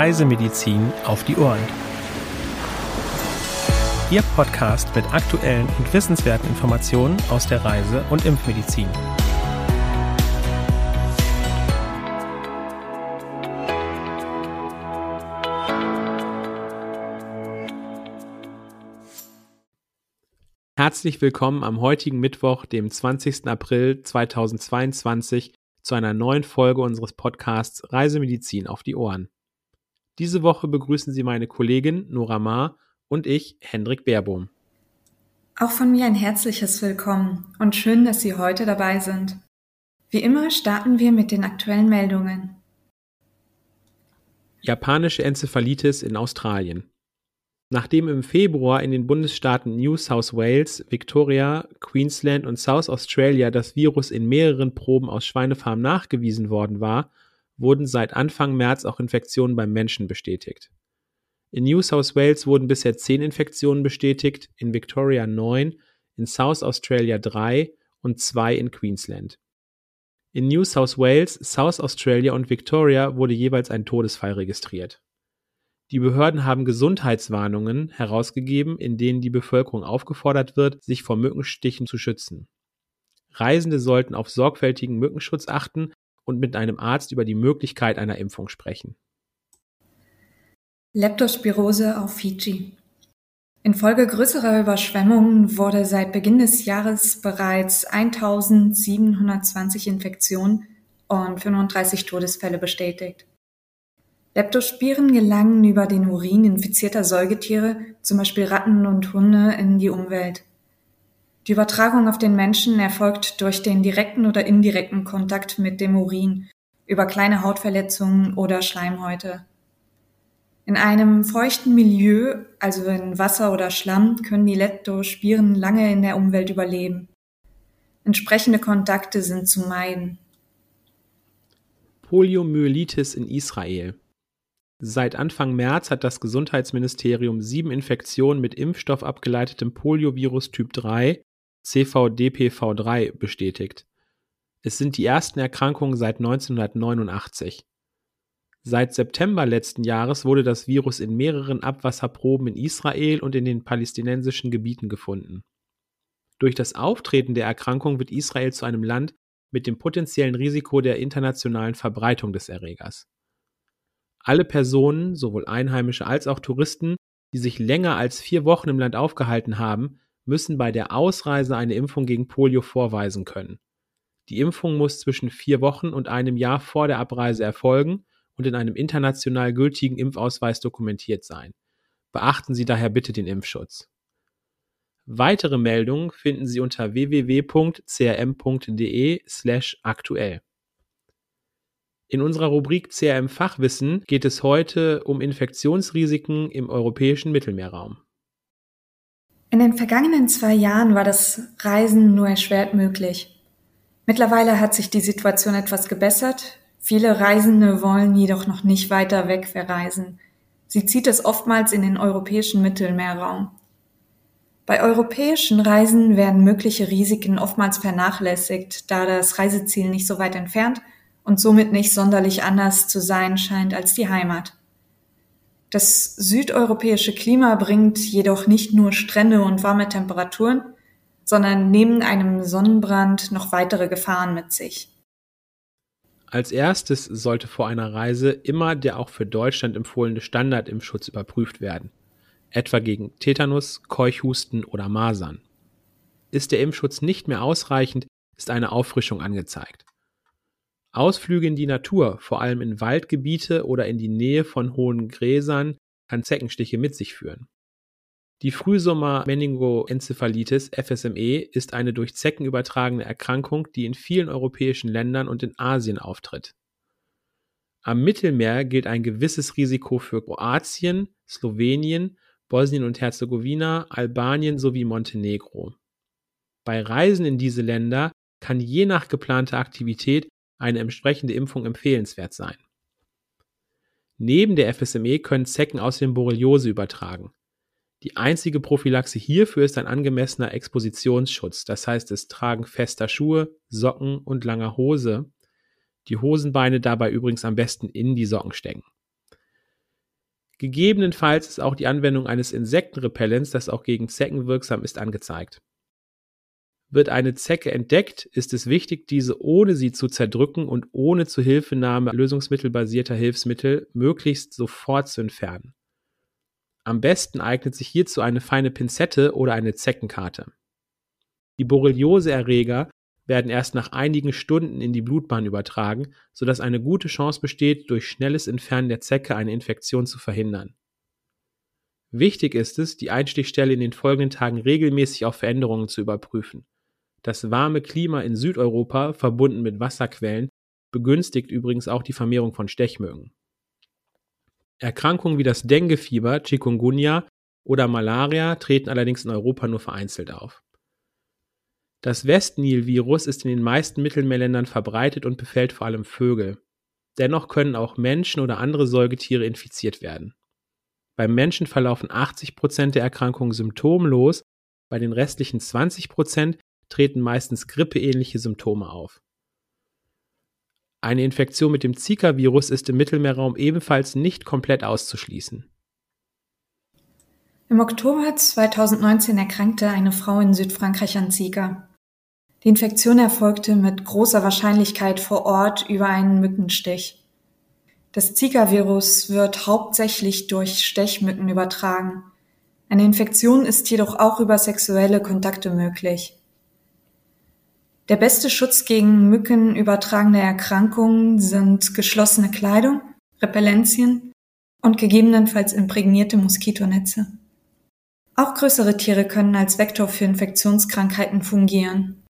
Reisemedizin auf die Ohren. Ihr Podcast mit aktuellen und wissenswerten Informationen aus der Reise- und Impfmedizin. Herzlich willkommen am heutigen Mittwoch, dem 20. April 2022, zu einer neuen Folge unseres Podcasts Reisemedizin auf die Ohren. Diese Woche begrüßen Sie meine Kollegin Nora Maar und ich, Hendrik Baerbohm. Auch von mir ein herzliches Willkommen und schön, dass Sie heute dabei sind. Wie immer starten wir mit den aktuellen Meldungen. Japanische Enzephalitis in Australien. Nachdem im Februar in den Bundesstaaten New South Wales, Victoria, Queensland und South Australia das Virus in mehreren Proben aus Schweinefarmen nachgewiesen worden war, wurden seit Anfang März auch Infektionen beim Menschen bestätigt. In New South Wales wurden bisher zehn Infektionen bestätigt, in Victoria neun, in South Australia drei und zwei in Queensland. In New South Wales, South Australia und Victoria wurde jeweils ein Todesfall registriert. Die Behörden haben Gesundheitswarnungen herausgegeben, in denen die Bevölkerung aufgefordert wird, sich vor Mückenstichen zu schützen. Reisende sollten auf sorgfältigen Mückenschutz achten und mit einem Arzt über die Möglichkeit einer Impfung sprechen. Leptospirose auf Fiji. Infolge größerer Überschwemmungen wurde seit Beginn des Jahres bereits 1720 Infektionen und 35 Todesfälle bestätigt. Leptospiren gelangen über den Urin infizierter Säugetiere, zum Beispiel Ratten und Hunde, in die Umwelt. Die Übertragung auf den Menschen erfolgt durch den direkten oder indirekten Kontakt mit dem Urin, über kleine Hautverletzungen oder Schleimhäute. In einem feuchten Milieu, also in Wasser oder Schlamm, können die Leptospiren lange in der Umwelt überleben. Entsprechende Kontakte sind zu meiden. Poliomyelitis in Israel. Seit Anfang März hat das Gesundheitsministerium sieben Infektionen mit Impfstoff abgeleitetem Poliovirus Typ 3, CVDPV3, bestätigt. Es sind die ersten Erkrankungen seit 1989. Seit September letzten Jahres wurde das Virus in mehreren Abwasserproben in Israel und in den palästinensischen Gebieten gefunden. Durch das Auftreten der Erkrankung wird Israel zu einem Land mit dem potenziellen Risiko der internationalen Verbreitung des Erregers. Alle Personen, sowohl Einheimische als auch Touristen, die sich länger als vier Wochen im Land aufgehalten haben, müssen bei der Ausreise eine Impfung gegen Polio vorweisen können. Die Impfung muss zwischen vier Wochen und einem Jahr vor der Abreise erfolgen und in einem international gültigen Impfausweis dokumentiert sein. Beachten Sie daher bitte den Impfschutz. Weitere Meldungen finden Sie unter www.crm.de/aktuell. In unserer Rubrik CRM Fachwissen geht es heute um Infektionsrisiken im europäischen Mittelmeerraum. In den vergangenen zwei Jahren war das Reisen nur erschwert möglich. Mittlerweile hat sich die Situation etwas gebessert. Viele Reisende wollen jedoch noch nicht weiter weg verreisen. Sie zieht es oftmals in den europäischen Mittelmeerraum. Bei europäischen Reisen werden mögliche Risiken oftmals vernachlässigt, da das Reiseziel nicht so weit entfernt und somit nicht sonderlich anders zu sein scheint als die Heimat. Das südeuropäische Klima bringt jedoch nicht nur Strände und warme Temperaturen, sondern neben einem Sonnenbrand noch weitere Gefahren mit sich. Als erstes sollte vor einer Reise immer der auch für Deutschland empfohlene Standardimpfschutz überprüft werden, etwa gegen Tetanus, Keuchhusten oder Masern. Ist der Impfschutz nicht mehr ausreichend, ist eine Auffrischung angezeigt. Ausflüge in die Natur, vor allem in Waldgebiete oder in die Nähe von hohen Gräsern, kann Zeckenstiche mit sich führen. Die Frühsommer-Meningoenzephalitis FSME ist eine durch Zecken übertragene Erkrankung, die in vielen europäischen Ländern und in Asien auftritt. Am Mittelmeer gilt ein gewisses Risiko für Kroatien, Slowenien, Bosnien und Herzegowina, Albanien sowie Montenegro. Bei Reisen in diese Länder kann je nach geplanter Aktivität eine entsprechende Impfung empfehlenswert sein. Neben der FSME können Zecken außerdem Borreliose übertragen. Die einzige Prophylaxe hierfür ist ein angemessener Expositionsschutz, das heißt das Tragen fester Schuhe, Socken und langer Hose. Die Hosenbeine dabei übrigens am besten in die Socken stecken. Gegebenenfalls ist auch die Anwendung eines Insektenrepellents, das auch gegen Zecken wirksam ist, angezeigt. Wird eine Zecke entdeckt, ist es wichtig, diese ohne sie zu zerdrücken und ohne Zuhilfenahme lösungsmittelbasierter Hilfsmittel möglichst sofort zu entfernen. Am besten eignet sich hierzu eine feine Pinzette oder eine Zeckenkarte. Die Borreliose-Erreger werden erst nach einigen Stunden in die Blutbahn übertragen, sodass eine gute Chance besteht, durch schnelles Entfernen der Zecke eine Infektion zu verhindern. Wichtig ist es, die Einstichstelle in den folgenden Tagen regelmäßig auf Veränderungen zu überprüfen. Das warme Klima in Südeuropa, verbunden mit Wasserquellen, begünstigt übrigens auch die Vermehrung von Stechmücken. Erkrankungen wie das Denguefieber, Chikungunya oder Malaria treten allerdings in Europa nur vereinzelt auf. Das Westnil-Virus ist in den meisten Mittelmeerländern verbreitet und befällt vor allem Vögel. Dennoch können auch Menschen oder andere Säugetiere infiziert werden. Beim Menschen verlaufen 80 Prozent der Erkrankungen symptomlos, bei den restlichen 20 Prozent treten meistens grippeähnliche Symptome auf. Eine Infektion mit dem Zika-Virus ist im Mittelmeerraum ebenfalls nicht komplett auszuschließen. Im Oktober 2019 erkrankte eine Frau in Südfrankreich an Zika. Die Infektion erfolgte mit großer Wahrscheinlichkeit vor Ort über einen Mückenstich. Das Zika-Virus wird hauptsächlich durch Stechmücken übertragen. Eine Infektion ist jedoch auch über sexuelle Kontakte möglich. Der beste Schutz gegen mückenübertragene Erkrankungen sind geschlossene Kleidung, Repellenzien und gegebenenfalls imprägnierte Moskitonetze. Auch größere Tiere können als Vektor für Infektionskrankheiten fungieren.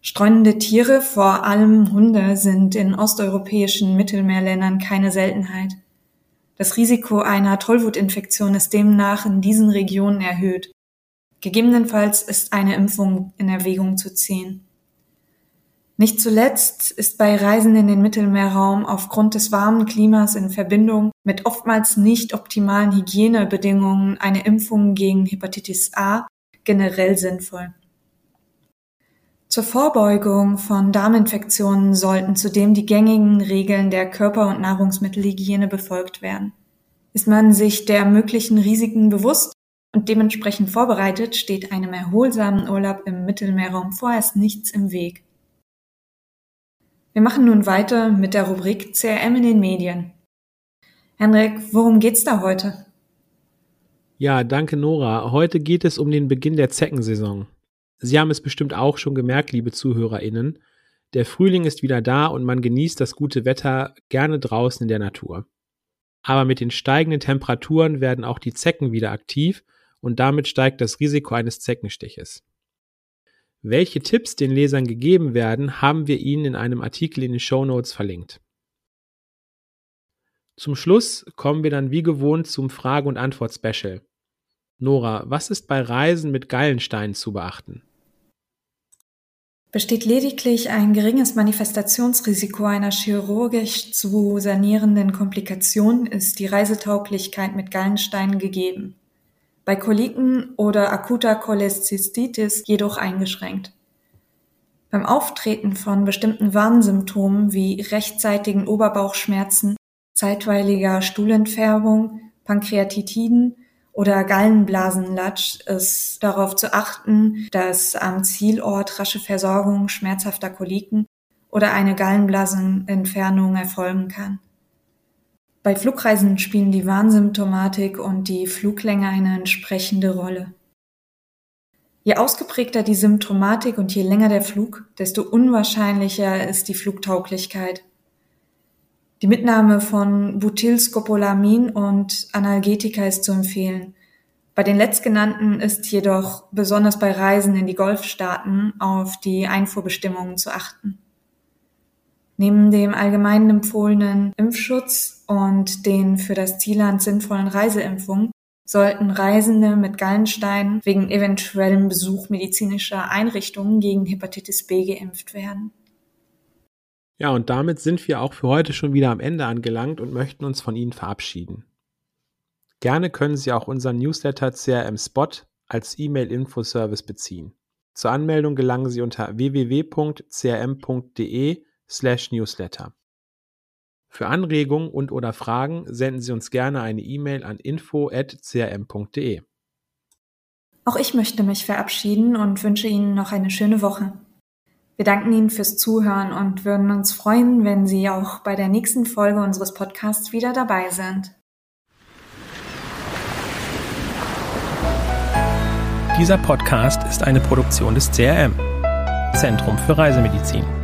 Streunende Tiere, vor allem Hunde, sind in osteuropäischen Mittelmeerländern keine Seltenheit. Das Risiko einer Tollwutinfektion ist demnach in diesen Regionen erhöht. Gegebenenfalls ist eine Impfung in Erwägung zu ziehen. Nicht zuletzt ist bei Reisen in den Mittelmeerraum aufgrund des warmen Klimas in Verbindung mit oftmals nicht optimalen Hygienebedingungen eine Impfung gegen Hepatitis A generell sinnvoll. Zur Vorbeugung von Darminfektionen sollten zudem die gängigen Regeln der Körper- und Nahrungsmittelhygiene befolgt werden. Ist man sich der möglichen Risiken bewusst und dementsprechend vorbereitet, steht einem erholsamen Urlaub im Mittelmeerraum vorerst nichts im Weg. Wir machen nun weiter mit der Rubrik CRM in den Medien. Henrik, worum geht's da heute? Ja, danke Nora. Heute geht es um den Beginn der Zeckensaison. Sie haben es bestimmt auch schon gemerkt, liebe ZuhörerInnen. Der Frühling ist wieder da und man genießt das gute Wetter gerne draußen in der Natur. Aber mit den steigenden Temperaturen werden auch die Zecken wieder aktiv und damit steigt das Risiko eines Zeckenstiches. Welche Tipps den Lesern gegeben werden, haben wir Ihnen in einem Artikel in den Show Notes verlinkt. Zum Schluss kommen wir dann wie gewohnt zum Frage- und Antwort-Special. Nora, was ist bei Reisen mit Gallensteinen zu beachten? Besteht lediglich ein geringes Manifestationsrisiko einer chirurgisch zu sanierenden Komplikation, ist die Reisetauglichkeit mit Gallensteinen gegeben bei Koliken oder akuter Cholezystitis jedoch eingeschränkt. Beim Auftreten von bestimmten Warnsymptomen wie rechtzeitigen Oberbauchschmerzen, zeitweiliger Stuhlentfärbung, Pankreatitiden oder Gallenblasenlatsch ist darauf zu achten, dass am Zielort rasche Versorgung schmerzhafter Koliken oder eine Gallenblasenentfernung erfolgen kann. Bei Flugreisen spielen die Warnsymptomatik und die Fluglänge eine entsprechende Rolle. Je ausgeprägter die Symptomatik und je länger der Flug, desto unwahrscheinlicher ist die Flugtauglichkeit. Die Mitnahme von Butylscopolamin und Analgetika ist zu empfehlen. Bei den letztgenannten ist jedoch besonders bei Reisen in die Golfstaaten auf die Einfuhrbestimmungen zu achten. Neben dem allgemein empfohlenen Impfschutz und den für das Zielland sinnvollen Reiseimpfungen sollten Reisende mit Gallensteinen wegen eventuellem Besuch medizinischer Einrichtungen gegen Hepatitis B geimpft werden. Ja, und damit sind wir auch für heute schon wieder am Ende angelangt und möchten uns von Ihnen verabschieden. Gerne können Sie auch unseren Newsletter CRM Spot als E-Mail-Infoservice beziehen. Zur Anmeldung gelangen Sie unter www.crm.de slash newsletter. Für Anregungen und oder Fragen senden Sie uns gerne eine E-Mail an info@crm.de. Auch ich möchte mich verabschieden und wünsche Ihnen noch eine schöne Woche. Wir danken Ihnen fürs Zuhören und würden uns freuen, wenn Sie auch bei der nächsten Folge unseres Podcasts wieder dabei sind. Dieser Podcast ist eine Produktion des CRM, Zentrum für Reisemedizin.